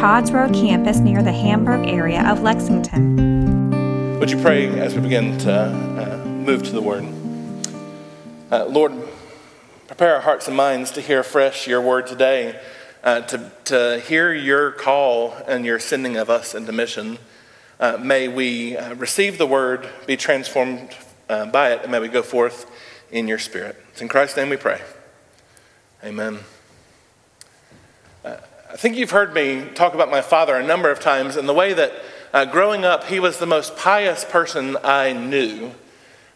Todd's Road campus near the Hamburg area of Lexington. Would you pray as we begin to uh, move to the Word? Uh, Lord, prepare our hearts and minds to hear fresh your Word today, uh, to, to hear your call and your sending of us into mission. Uh, may we uh, receive the Word, be transformed uh, by it, and may we go forth in your Spirit. It's in Christ's name we pray. Amen. I think you've heard me talk about my father a number of times and the way that uh, growing up, he was the most pious person I knew.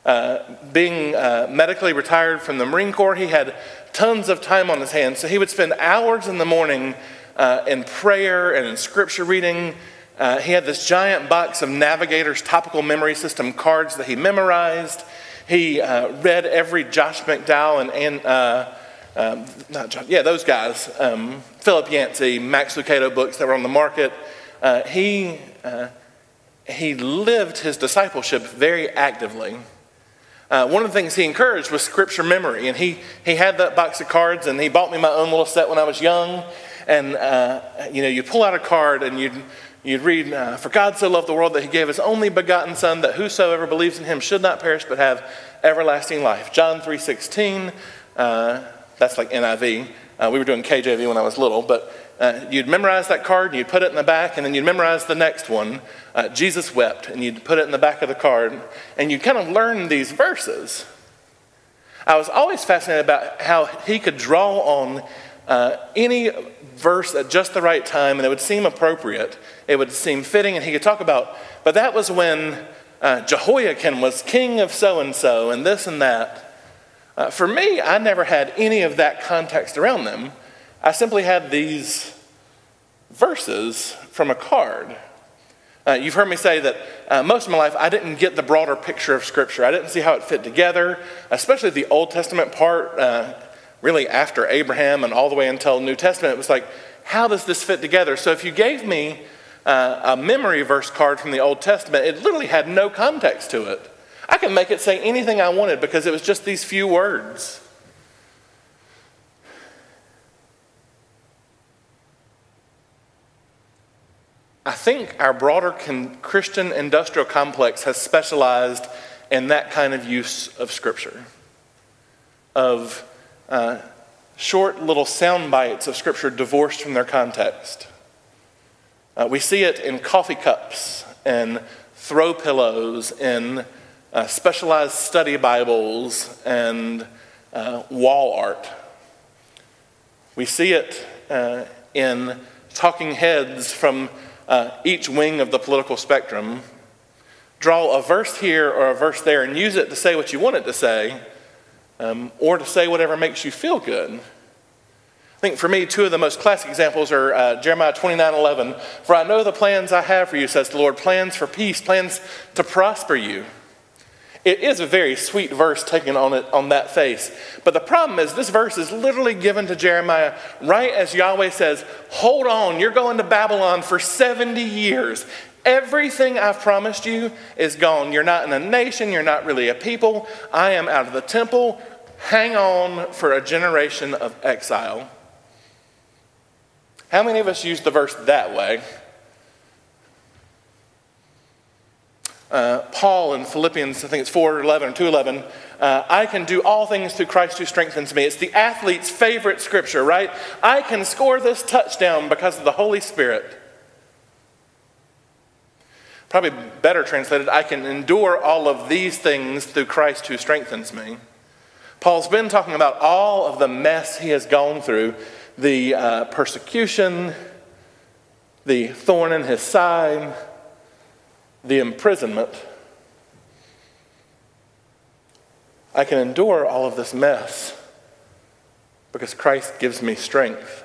Uh, being uh, medically retired from the Marine Corps, he had tons of time on his hands. So he would spend hours in the morning uh, in prayer and in scripture reading. Uh, he had this giant box of Navigator's topical memory system cards that he memorized. He uh, read every Josh McDowell and, and um, not John, yeah, those guys, um, Philip Yancey, Max Lucado books that were on the market. Uh, he, uh, he lived his discipleship very actively. Uh, one of the things he encouraged was scripture memory, and he, he had that box of cards, and he bought me my own little set when I was young. And uh, you know, you pull out a card, and you'd you'd read, uh, "For God so loved the world that He gave His only begotten Son, that whosoever believes in Him should not perish but have everlasting life." John three sixteen. Uh, that's like NIV. Uh, we were doing KJV when I was little, but uh, you'd memorize that card and you'd put it in the back, and then you'd memorize the next one. Uh, Jesus wept, and you'd put it in the back of the card, and you'd kind of learn these verses. I was always fascinated about how he could draw on uh, any verse at just the right time, and it would seem appropriate. It would seem fitting, and he could talk about, but that was when uh, Jehoiakim was king of so and so, and this and that. Uh, for me, I never had any of that context around them. I simply had these verses from a card. Uh, you've heard me say that uh, most of my life I didn't get the broader picture of Scripture. I didn't see how it fit together, especially the Old Testament part, uh, really after Abraham and all the way until New Testament. It was like, how does this fit together? So if you gave me uh, a memory verse card from the Old Testament, it literally had no context to it. I could make it say anything I wanted because it was just these few words. I think our broader con- Christian industrial complex has specialized in that kind of use of Scripture, of uh, short little sound bites of Scripture divorced from their context. Uh, we see it in coffee cups and throw pillows and uh, specialized study Bibles, and uh, wall art. We see it uh, in talking heads from uh, each wing of the political spectrum. Draw a verse here or a verse there and use it to say what you want it to say, um, or to say whatever makes you feel good. I think for me, two of the most classic examples are uh, Jeremiah 29 11. For I know the plans I have for you, says the Lord plans for peace, plans to prosper you it is a very sweet verse taken on, it, on that face. But the problem is, this verse is literally given to Jeremiah right as Yahweh says, Hold on, you're going to Babylon for 70 years. Everything I've promised you is gone. You're not in a nation, you're not really a people. I am out of the temple. Hang on for a generation of exile. How many of us use the verse that way? Uh, Paul in Philippians, I think it's 4.11 or 2.11, uh, I can do all things through Christ who strengthens me. It's the athlete's favorite scripture, right? I can score this touchdown because of the Holy Spirit. Probably better translated, I can endure all of these things through Christ who strengthens me. Paul's been talking about all of the mess he has gone through the uh, persecution, the thorn in his side, the imprisonment, I can endure all of this mess because Christ gives me strength.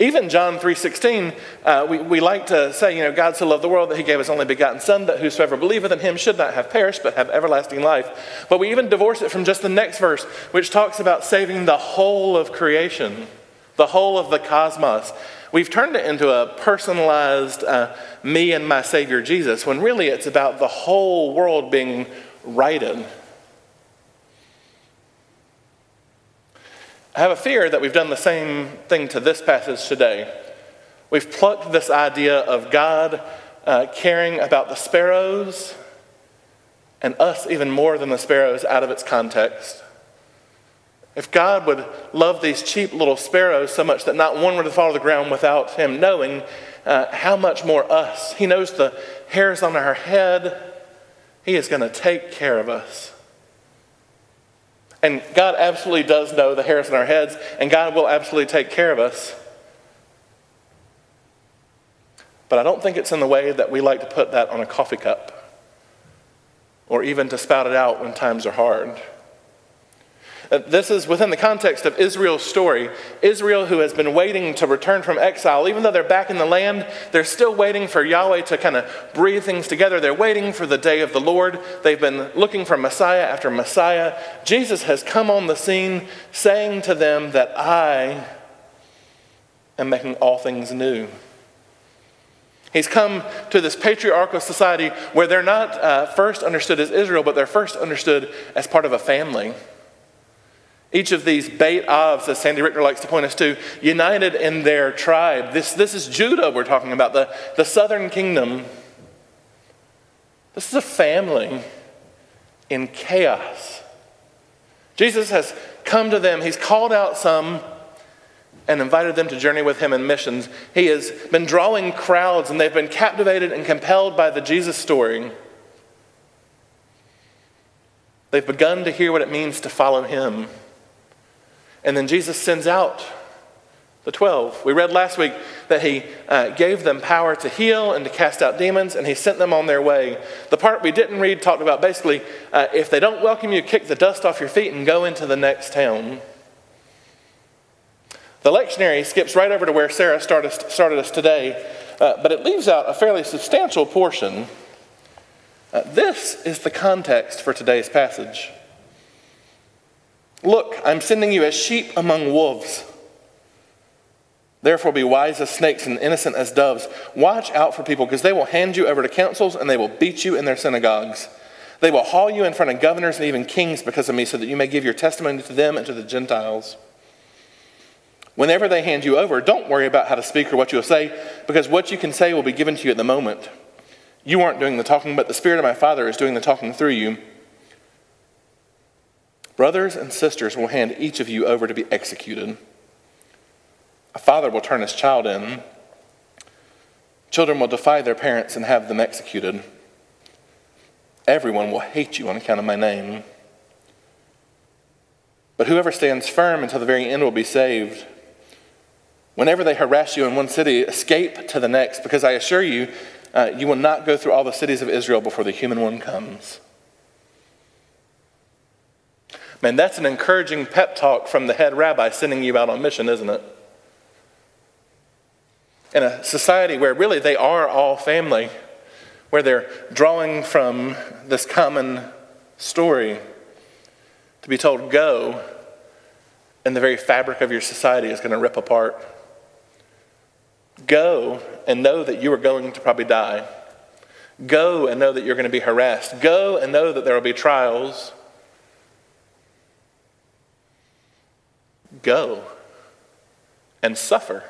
Even John 3.16, uh, we, we like to say, you know, God so loved the world that he gave his only begotten Son, that whosoever believeth in him should not have perished, but have everlasting life. But we even divorce it from just the next verse, which talks about saving the whole of creation, the whole of the cosmos. We've turned it into a personalized uh, me and my Savior Jesus, when really it's about the whole world being righted. I have a fear that we've done the same thing to this passage today. We've plucked this idea of God uh, caring about the sparrows and us even more than the sparrows out of its context. If God would love these cheap little sparrows so much that not one were to fall to the ground without Him knowing, uh, how much more us? He knows the hairs on our head. He is going to take care of us. And God absolutely does know the hairs on our heads, and God will absolutely take care of us. But I don't think it's in the way that we like to put that on a coffee cup or even to spout it out when times are hard. Uh, this is within the context of Israel's story. Israel, who has been waiting to return from exile, even though they're back in the land, they're still waiting for Yahweh to kind of breathe things together. They're waiting for the day of the Lord. They've been looking for Messiah after Messiah. Jesus has come on the scene saying to them that I am making all things new. He's come to this patriarchal society where they're not uh, first understood as Israel, but they're first understood as part of a family. Each of these Beit Avs, as Sandy Richter likes to point us to, united in their tribe. This, this is Judah we're talking about, the, the southern kingdom. This is a family in chaos. Jesus has come to them, he's called out some and invited them to journey with him in missions. He has been drawing crowds, and they've been captivated and compelled by the Jesus story. They've begun to hear what it means to follow him. And then Jesus sends out the 12. We read last week that he uh, gave them power to heal and to cast out demons, and he sent them on their way. The part we didn't read talked about basically uh, if they don't welcome you, kick the dust off your feet and go into the next town. The lectionary skips right over to where Sarah started, started us today, uh, but it leaves out a fairly substantial portion. Uh, this is the context for today's passage. Look, I'm sending you as sheep among wolves. Therefore, be wise as snakes and innocent as doves. Watch out for people because they will hand you over to councils and they will beat you in their synagogues. They will haul you in front of governors and even kings because of me, so that you may give your testimony to them and to the Gentiles. Whenever they hand you over, don't worry about how to speak or what you'll say, because what you can say will be given to you at the moment. You aren't doing the talking, but the Spirit of my Father is doing the talking through you. Brothers and sisters will hand each of you over to be executed. A father will turn his child in. Children will defy their parents and have them executed. Everyone will hate you on account of my name. But whoever stands firm until the very end will be saved. Whenever they harass you in one city, escape to the next, because I assure you, uh, you will not go through all the cities of Israel before the human one comes. Man, that's an encouraging pep talk from the head rabbi sending you out on mission, isn't it? In a society where really they are all family, where they're drawing from this common story to be told, go, and the very fabric of your society is going to rip apart. Go and know that you are going to probably die. Go and know that you're going to be harassed. Go and know that there will be trials. Go and suffer.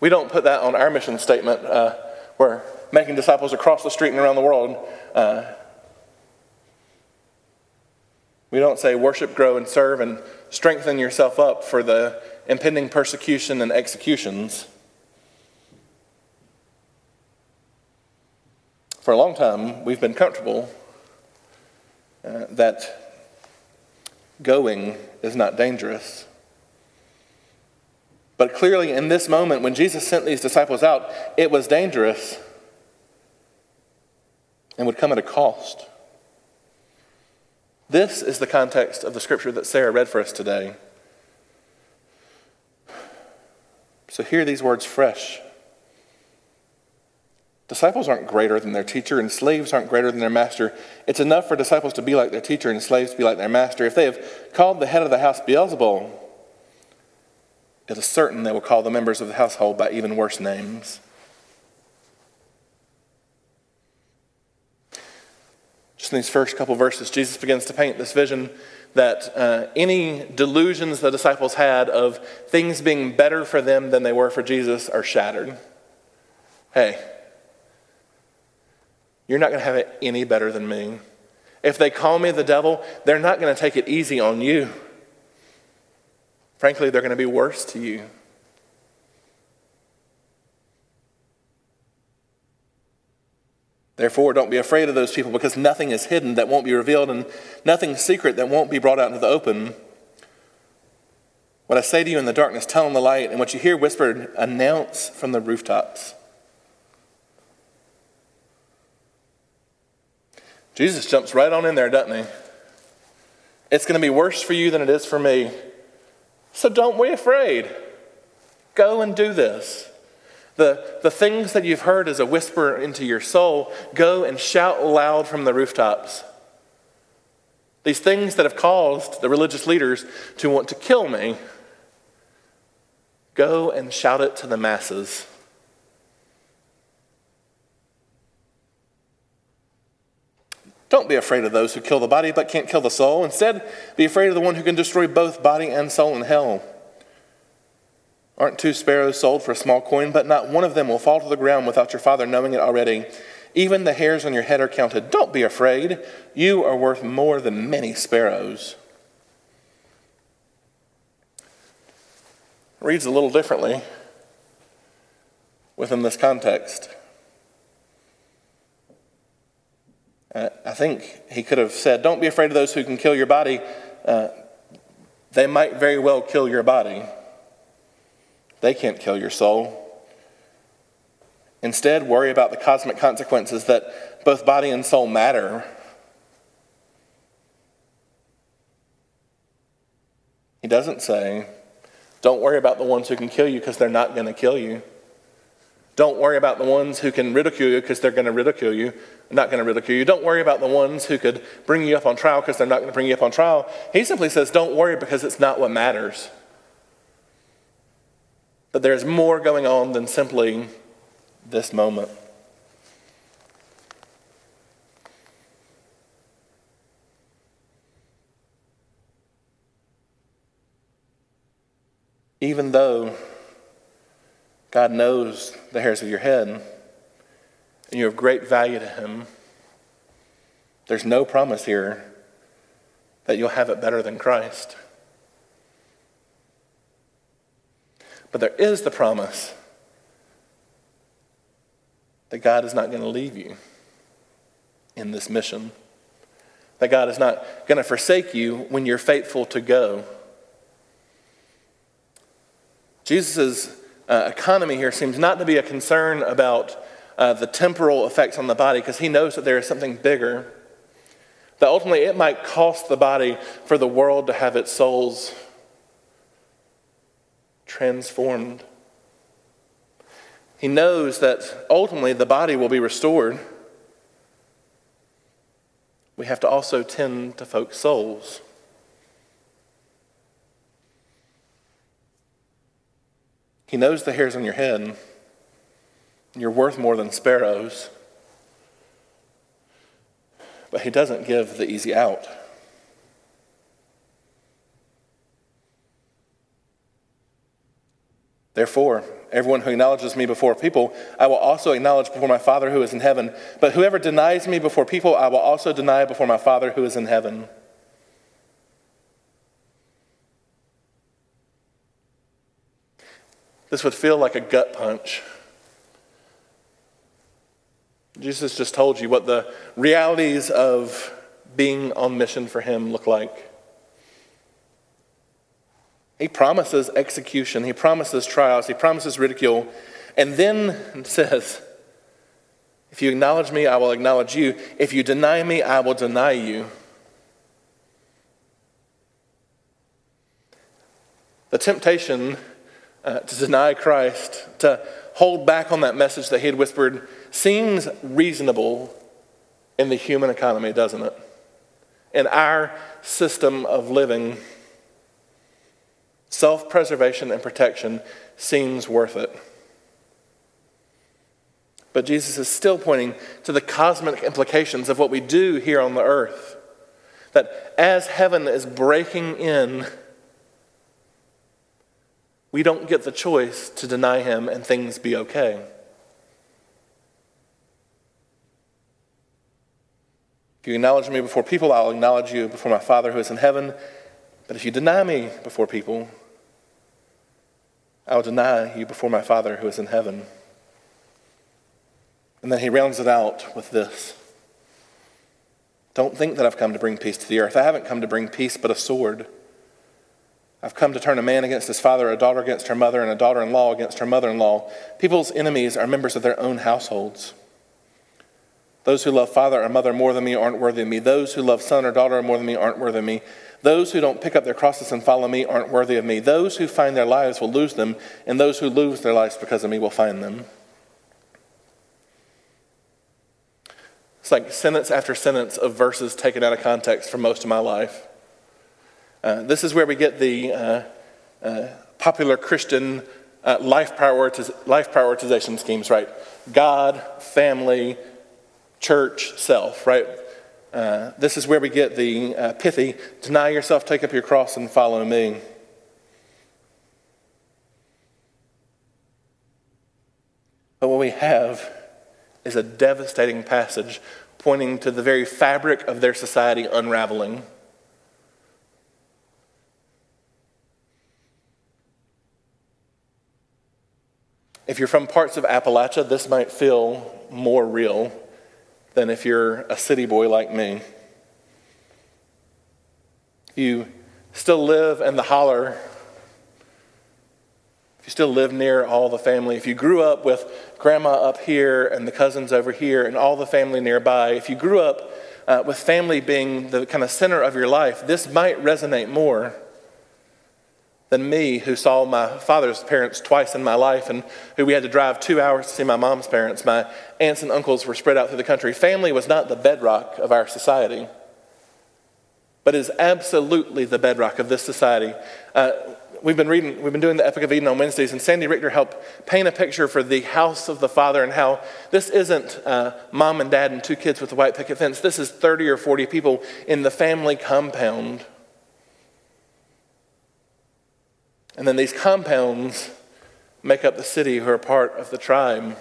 We don't put that on our mission statement. Uh, we're making disciples across the street and around the world. Uh, we don't say worship, grow, and serve and strengthen yourself up for the impending persecution and executions. For a long time, we've been comfortable uh, that going is not dangerous. But clearly, in this moment, when Jesus sent these disciples out, it was dangerous and would come at a cost. This is the context of the scripture that Sarah read for us today. So hear these words fresh Disciples aren't greater than their teacher, and slaves aren't greater than their master. It's enough for disciples to be like their teacher and slaves to be like their master. If they have called the head of the house Beelzebul, it is certain they will call the members of the household by even worse names. Just in these first couple verses, Jesus begins to paint this vision that uh, any delusions the disciples had of things being better for them than they were for Jesus are shattered. Hey, you're not going to have it any better than me. If they call me the devil, they're not going to take it easy on you. Frankly, they're going to be worse to you. Therefore, don't be afraid of those people because nothing is hidden that won't be revealed and nothing secret that won't be brought out into the open. What I say to you in the darkness, tell in the light, and what you hear whispered, announce from the rooftops. Jesus jumps right on in there, doesn't he? It's going to be worse for you than it is for me. So don't be afraid. Go and do this. The, the things that you've heard as a whisper into your soul, go and shout loud from the rooftops. These things that have caused the religious leaders to want to kill me, go and shout it to the masses. Don't be afraid of those who kill the body but can't kill the soul. Instead, be afraid of the one who can destroy both body and soul in hell. Aren't two sparrows sold for a small coin? But not one of them will fall to the ground without your Father knowing it already. Even the hairs on your head are counted. Don't be afraid. You are worth more than many sparrows. reads a little differently within this context. Uh, I think he could have said, Don't be afraid of those who can kill your body. Uh, they might very well kill your body. They can't kill your soul. Instead, worry about the cosmic consequences that both body and soul matter. He doesn't say, don't worry about the ones who can kill you because they're not going to kill you. Don't worry about the ones who can ridicule you because they're going to ridicule you, not going to ridicule you. Don't worry about the ones who could bring you up on trial because they're not going to bring you up on trial. He simply says, don't worry because it's not what matters that there's more going on than simply this moment. Even though God knows the hairs of your head and you have great value to Him, there's no promise here that you'll have it better than Christ. But there is the promise that God is not going to leave you in this mission, that God is not going to forsake you when you're faithful to go. Jesus' uh, economy here seems not to be a concern about uh, the temporal effects on the body because he knows that there is something bigger. That ultimately it might cost the body for the world to have its souls transformed. He knows that ultimately the body will be restored. We have to also tend to folks' souls. He knows the hairs on your head. You're worth more than sparrows. But he doesn't give the easy out. Therefore, everyone who acknowledges me before people, I will also acknowledge before my Father who is in heaven. But whoever denies me before people, I will also deny before my Father who is in heaven. This would feel like a gut punch. Jesus just told you what the realities of being on mission for Him look like. He promises execution, he promises trials, he promises ridicule, and then says, If you acknowledge me, I will acknowledge you. If you deny me, I will deny you. The temptation uh, to deny Christ, to hold back on that message that he had whispered, seems reasonable in the human economy, doesn't it? In our system of living, self preservation and protection seems worth it. But Jesus is still pointing to the cosmic implications of what we do here on the earth. That as heaven is breaking in, we don't get the choice to deny him and things be okay. If you acknowledge me before people, I'll acknowledge you before my Father who is in heaven. But if you deny me before people, I will deny you before my Father who is in heaven. And then he rounds it out with this Don't think that I've come to bring peace to the earth. I haven't come to bring peace, but a sword. I've come to turn a man against his father, a daughter against her mother, and a daughter in law against her mother in law. People's enemies are members of their own households. Those who love father or mother more than me aren't worthy of me. Those who love son or daughter more than me aren't worthy of me. Those who don't pick up their crosses and follow me aren't worthy of me. Those who find their lives will lose them, and those who lose their lives because of me will find them. It's like sentence after sentence of verses taken out of context for most of my life. Uh, this is where we get the uh, uh, popular Christian life, prioritiz- life prioritization schemes, right? God, family, church, self, right? Uh, this is where we get the uh, pithy deny yourself, take up your cross, and follow me. But what we have is a devastating passage pointing to the very fabric of their society unraveling. If you're from parts of Appalachia, this might feel more real than if you're a city boy like me. You still live in the holler. If you still live near all the family, if you grew up with grandma up here and the cousins over here and all the family nearby, if you grew up uh, with family being the kind of center of your life, this might resonate more than me, who saw my father's parents twice in my life and who we had to drive two hours to see my mom's parents. My aunts and uncles were spread out through the country. Family was not the bedrock of our society, but is absolutely the bedrock of this society. Uh, we've been reading, we've been doing the Epic of Eden on Wednesdays, and Sandy Richter helped paint a picture for the house of the Father and how this isn't uh, mom and dad and two kids with a white picket fence. This is 30 or 40 people in the family compound And then these compounds make up the city who are part of the tribe.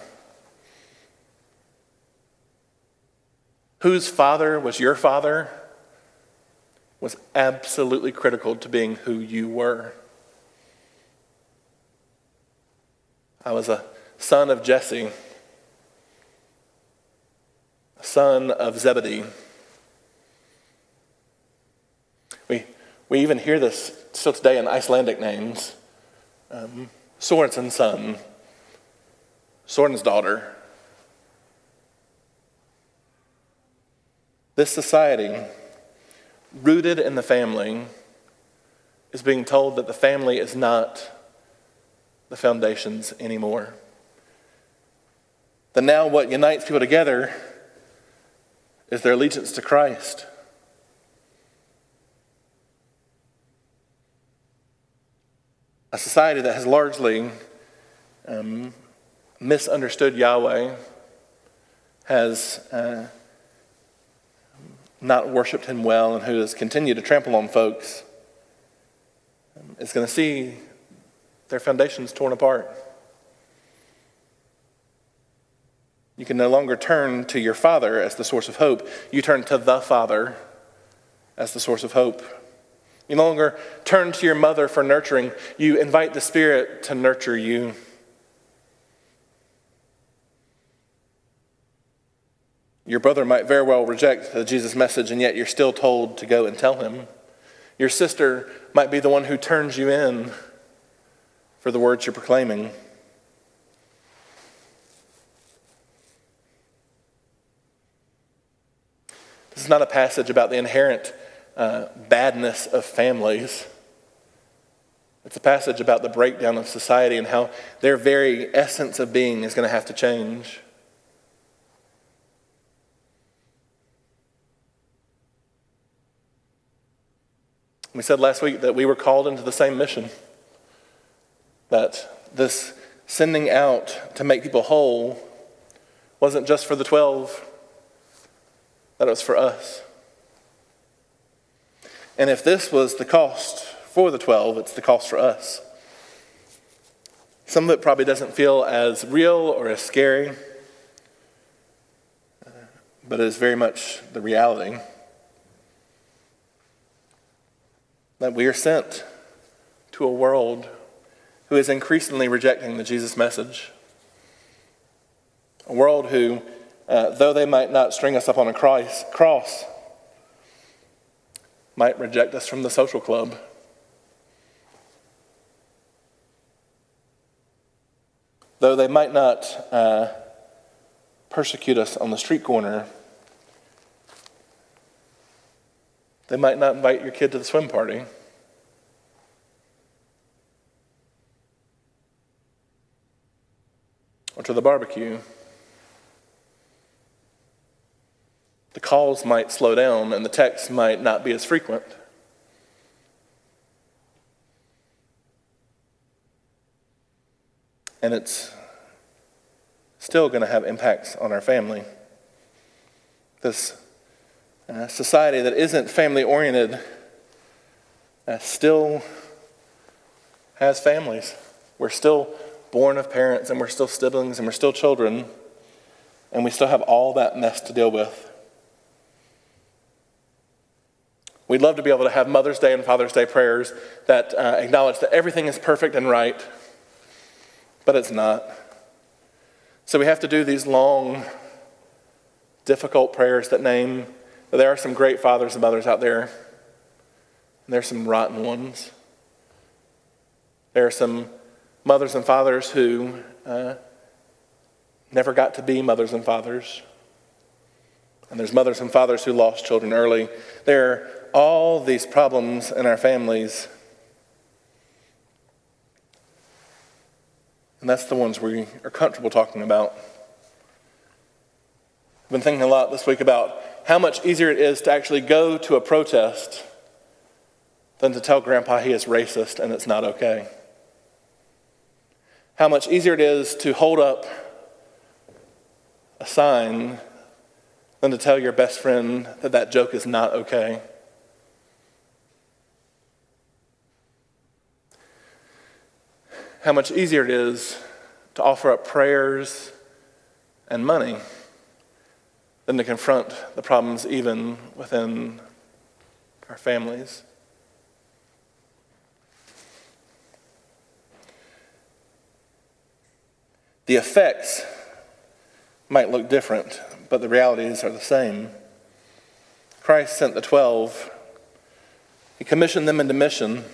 Whose father was your father was absolutely critical to being who you were. I was a son of Jesse, a son of Zebedee. We, we even hear this still today in Icelandic names. Um, Sorensen's son, Soren's daughter. This society, rooted in the family, is being told that the family is not the foundations anymore. That now what unites people together is their allegiance to Christ. A society that has largely um, misunderstood Yahweh, has uh, not worshiped him well, and who has continued to trample on folks, um, is going to see their foundations torn apart. You can no longer turn to your Father as the source of hope. You turn to the Father as the source of hope. You no longer turn to your mother for nurturing, you invite the Spirit to nurture you. Your brother might very well reject the Jesus message, and yet you're still told to go and tell him. Your sister might be the one who turns you in for the words you're proclaiming. This is not a passage about the inherent uh, badness of families. It's a passage about the breakdown of society and how their very essence of being is going to have to change. We said last week that we were called into the same mission. That this sending out to make people whole wasn't just for the 12, that it was for us. And if this was the cost for the 12, it's the cost for us. Some of it probably doesn't feel as real or as scary, but it is very much the reality. that we are sent to a world who is increasingly rejecting the Jesus message. A world who, uh, though they might not string us up on a cross, might reject us from the social club. Though they might not uh, persecute us on the street corner, They might not invite your kid to the swim party. Or to the barbecue. The calls might slow down and the texts might not be as frequent. And it's still going to have impacts on our family. This uh, society that isn't family oriented uh, still has families. We're still born of parents and we're still siblings and we're still children and we still have all that mess to deal with. We'd love to be able to have Mother's Day and Father's Day prayers that uh, acknowledge that everything is perfect and right, but it's not. So we have to do these long, difficult prayers that name but there are some great fathers and mothers out there, and there's some rotten ones. There are some mothers and fathers who uh, never got to be mothers and fathers. And there's mothers and fathers who lost children early. There are all these problems in our families. And that's the ones we are comfortable talking about. I've been thinking a lot this week about how much easier it is to actually go to a protest than to tell grandpa he is racist and it's not okay. How much easier it is to hold up a sign than to tell your best friend that that joke is not okay. How much easier it is to offer up prayers and money than to confront the problems even within our families. The effects might look different, but the realities are the same. Christ sent the 12. He commissioned them into mission,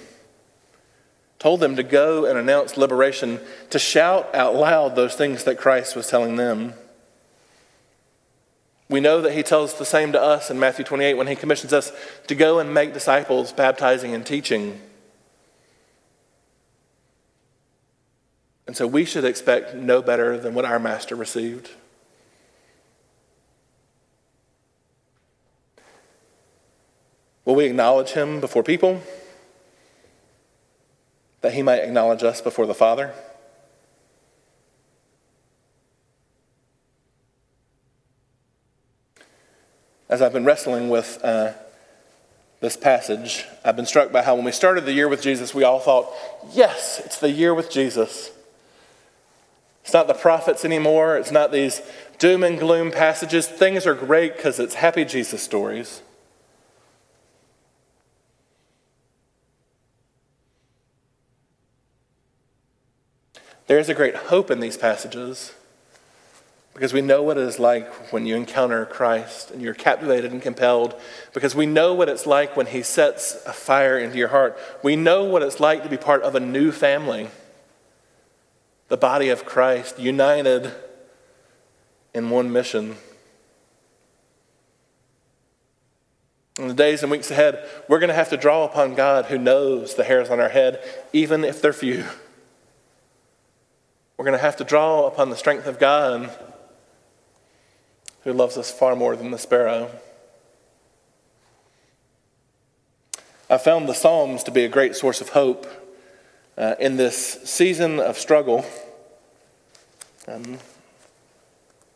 told them to go and announce liberation, to shout out loud those things that Christ was telling them. We know that he tells the same to us in Matthew 28 when he commissions us to go and make disciples, baptizing and teaching. And so we should expect no better than what our master received. Will we acknowledge him before people? That he might acknowledge us before the Father? as I've been wrestling with uh, this passage, I've been struck by how when we started the year with Jesus, we all thought, yes, it's the year with Jesus. It's not the prophets anymore. It's not these doom and gloom passages. Things are great because it's happy Jesus stories. There is a great hope in these passages because we know what it is like when you encounter Christ and you're captivated and compelled. Because we know what it's like when He sets a fire into your heart. We know what it's like to be part of a new family, the body of Christ, united in one mission. In the days and weeks ahead, we're going to have to draw upon God who knows the hairs on our head, even if they're few. We're going to have to draw upon the strength of God who loves us far more than the sparrow. I found the Psalms to be a great source of hope uh, in this season of struggle um,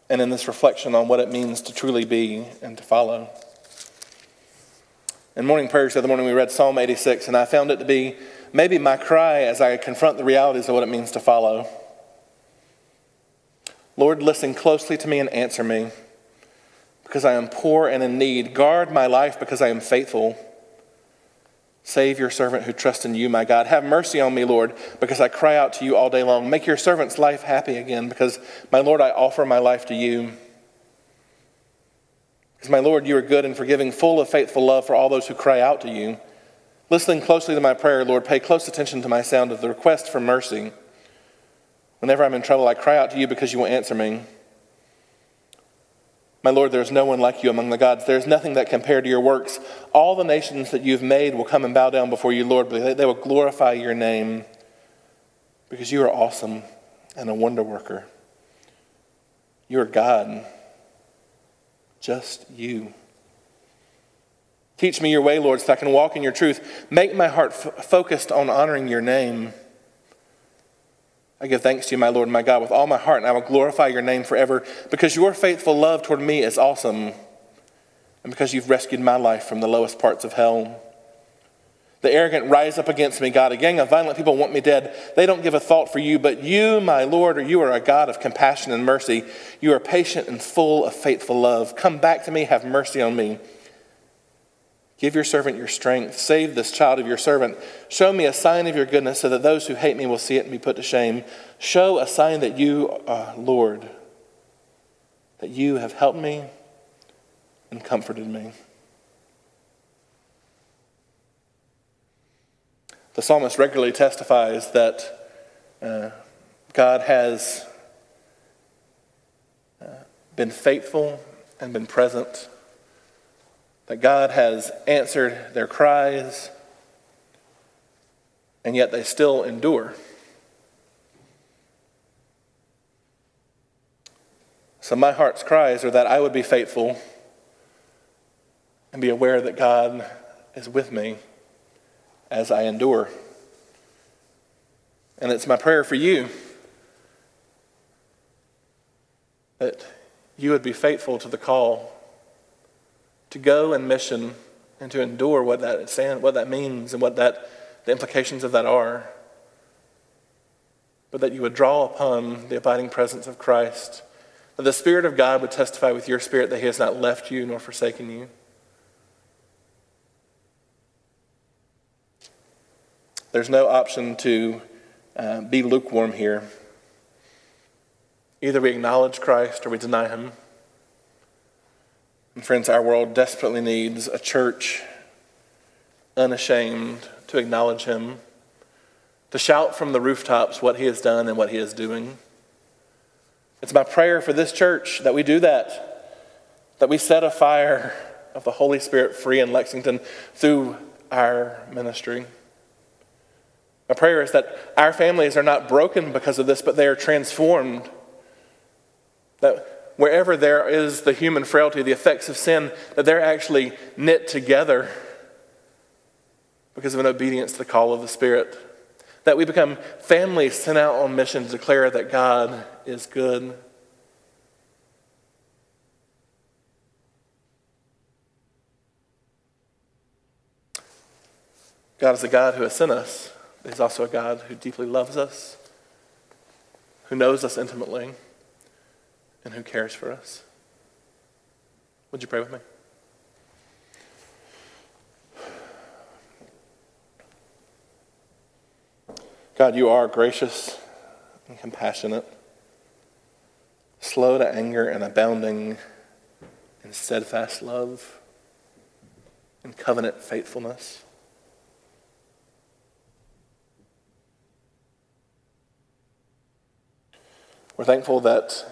and in this reflection on what it means to truly be and to follow. In morning prayers the other morning, we read Psalm 86, and I found it to be maybe my cry as I confront the realities of what it means to follow. Lord, listen closely to me and answer me because I am poor and in need. Guard my life because I am faithful. Save your servant who trusts in you, my God. Have mercy on me, Lord, because I cry out to you all day long. Make your servant's life happy again because, my Lord, I offer my life to you. Because, my Lord, you are good and forgiving, full of faithful love for all those who cry out to you. Listening closely to my prayer, Lord, pay close attention to my sound of the request for mercy. Whenever I'm in trouble, I cry out to you because you will answer me. My Lord, there is no one like you among the gods. There is nothing that compared to your works. All the nations that you've made will come and bow down before you, Lord, but they will glorify your name because you are awesome and a wonder worker. You are God just you. Teach me your way, Lord, so I can walk in your truth. Make my heart f- focused on honoring your name. I give thanks to you, my Lord and my God, with all my heart, and I will glorify your name forever because your faithful love toward me is awesome, and because you've rescued my life from the lowest parts of hell. The arrogant rise up against me, God. A gang of violent people want me dead. They don't give a thought for you, but you, my Lord, or you are a God of compassion and mercy. You are patient and full of faithful love. Come back to me, have mercy on me. Give your servant your strength. Save this child of your servant. Show me a sign of your goodness so that those who hate me will see it and be put to shame. Show a sign that you, are Lord, that you have helped me and comforted me. The psalmist regularly testifies that uh, God has uh, been faithful and been present, that God has answered their cries, and yet they still endure. So, my heart's cries are that I would be faithful and be aware that God is with me as I endure. And it's my prayer for you that you would be faithful to the call to go in mission and to endure what that, what that means and what that, the implications of that are. But that you would draw upon the abiding presence of Christ. That the Spirit of God would testify with your spirit that He has not left you nor forsaken you. There's no option to uh, be lukewarm here. Either we acknowledge Christ or we deny him. And friends, our world desperately needs a church unashamed to acknowledge him, to shout from the rooftops what he has done and what he is doing. It's my prayer for this church that we do that, that we set a fire of the Holy Spirit free in Lexington through our ministry. My prayer is that our families are not broken because of this, but they are transformed. That wherever there is the human frailty, the effects of sin, that they're actually knit together because of an obedience to the call of the Spirit. That we become families sent out on mission to declare that God is good. God is the God who has sent us. He's also a God who deeply loves us, who knows us intimately, and who cares for us. Would you pray with me? God, you are gracious and compassionate, slow to anger and abounding in steadfast love and covenant faithfulness. We're thankful that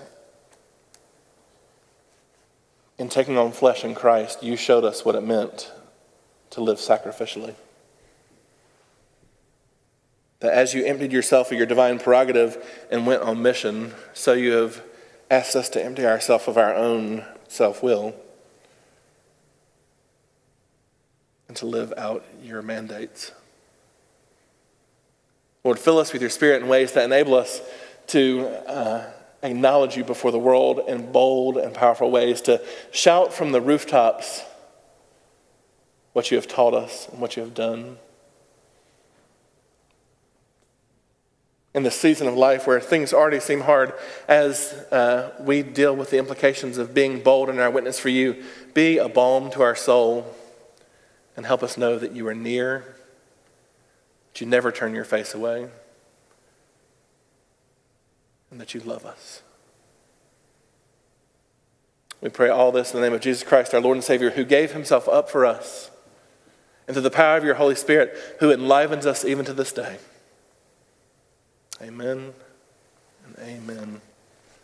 in taking on flesh in Christ, you showed us what it meant to live sacrificially. That as you emptied yourself of your divine prerogative and went on mission, so you have asked us to empty ourselves of our own self will and to live out your mandates. Lord, fill us with your Spirit in ways that enable us to uh, acknowledge you before the world in bold and powerful ways, to shout from the rooftops what you have taught us and what you have done. In the season of life where things already seem hard, as uh, we deal with the implications of being bold in our witness for you, be a balm to our soul and help us know that you are near, that you never turn your face away, and that you love us. We pray all this in the name of Jesus Christ, our Lord and Savior, who gave himself up for us, and through the power of your Holy Spirit, who enlivens us even to this day. Amen and amen.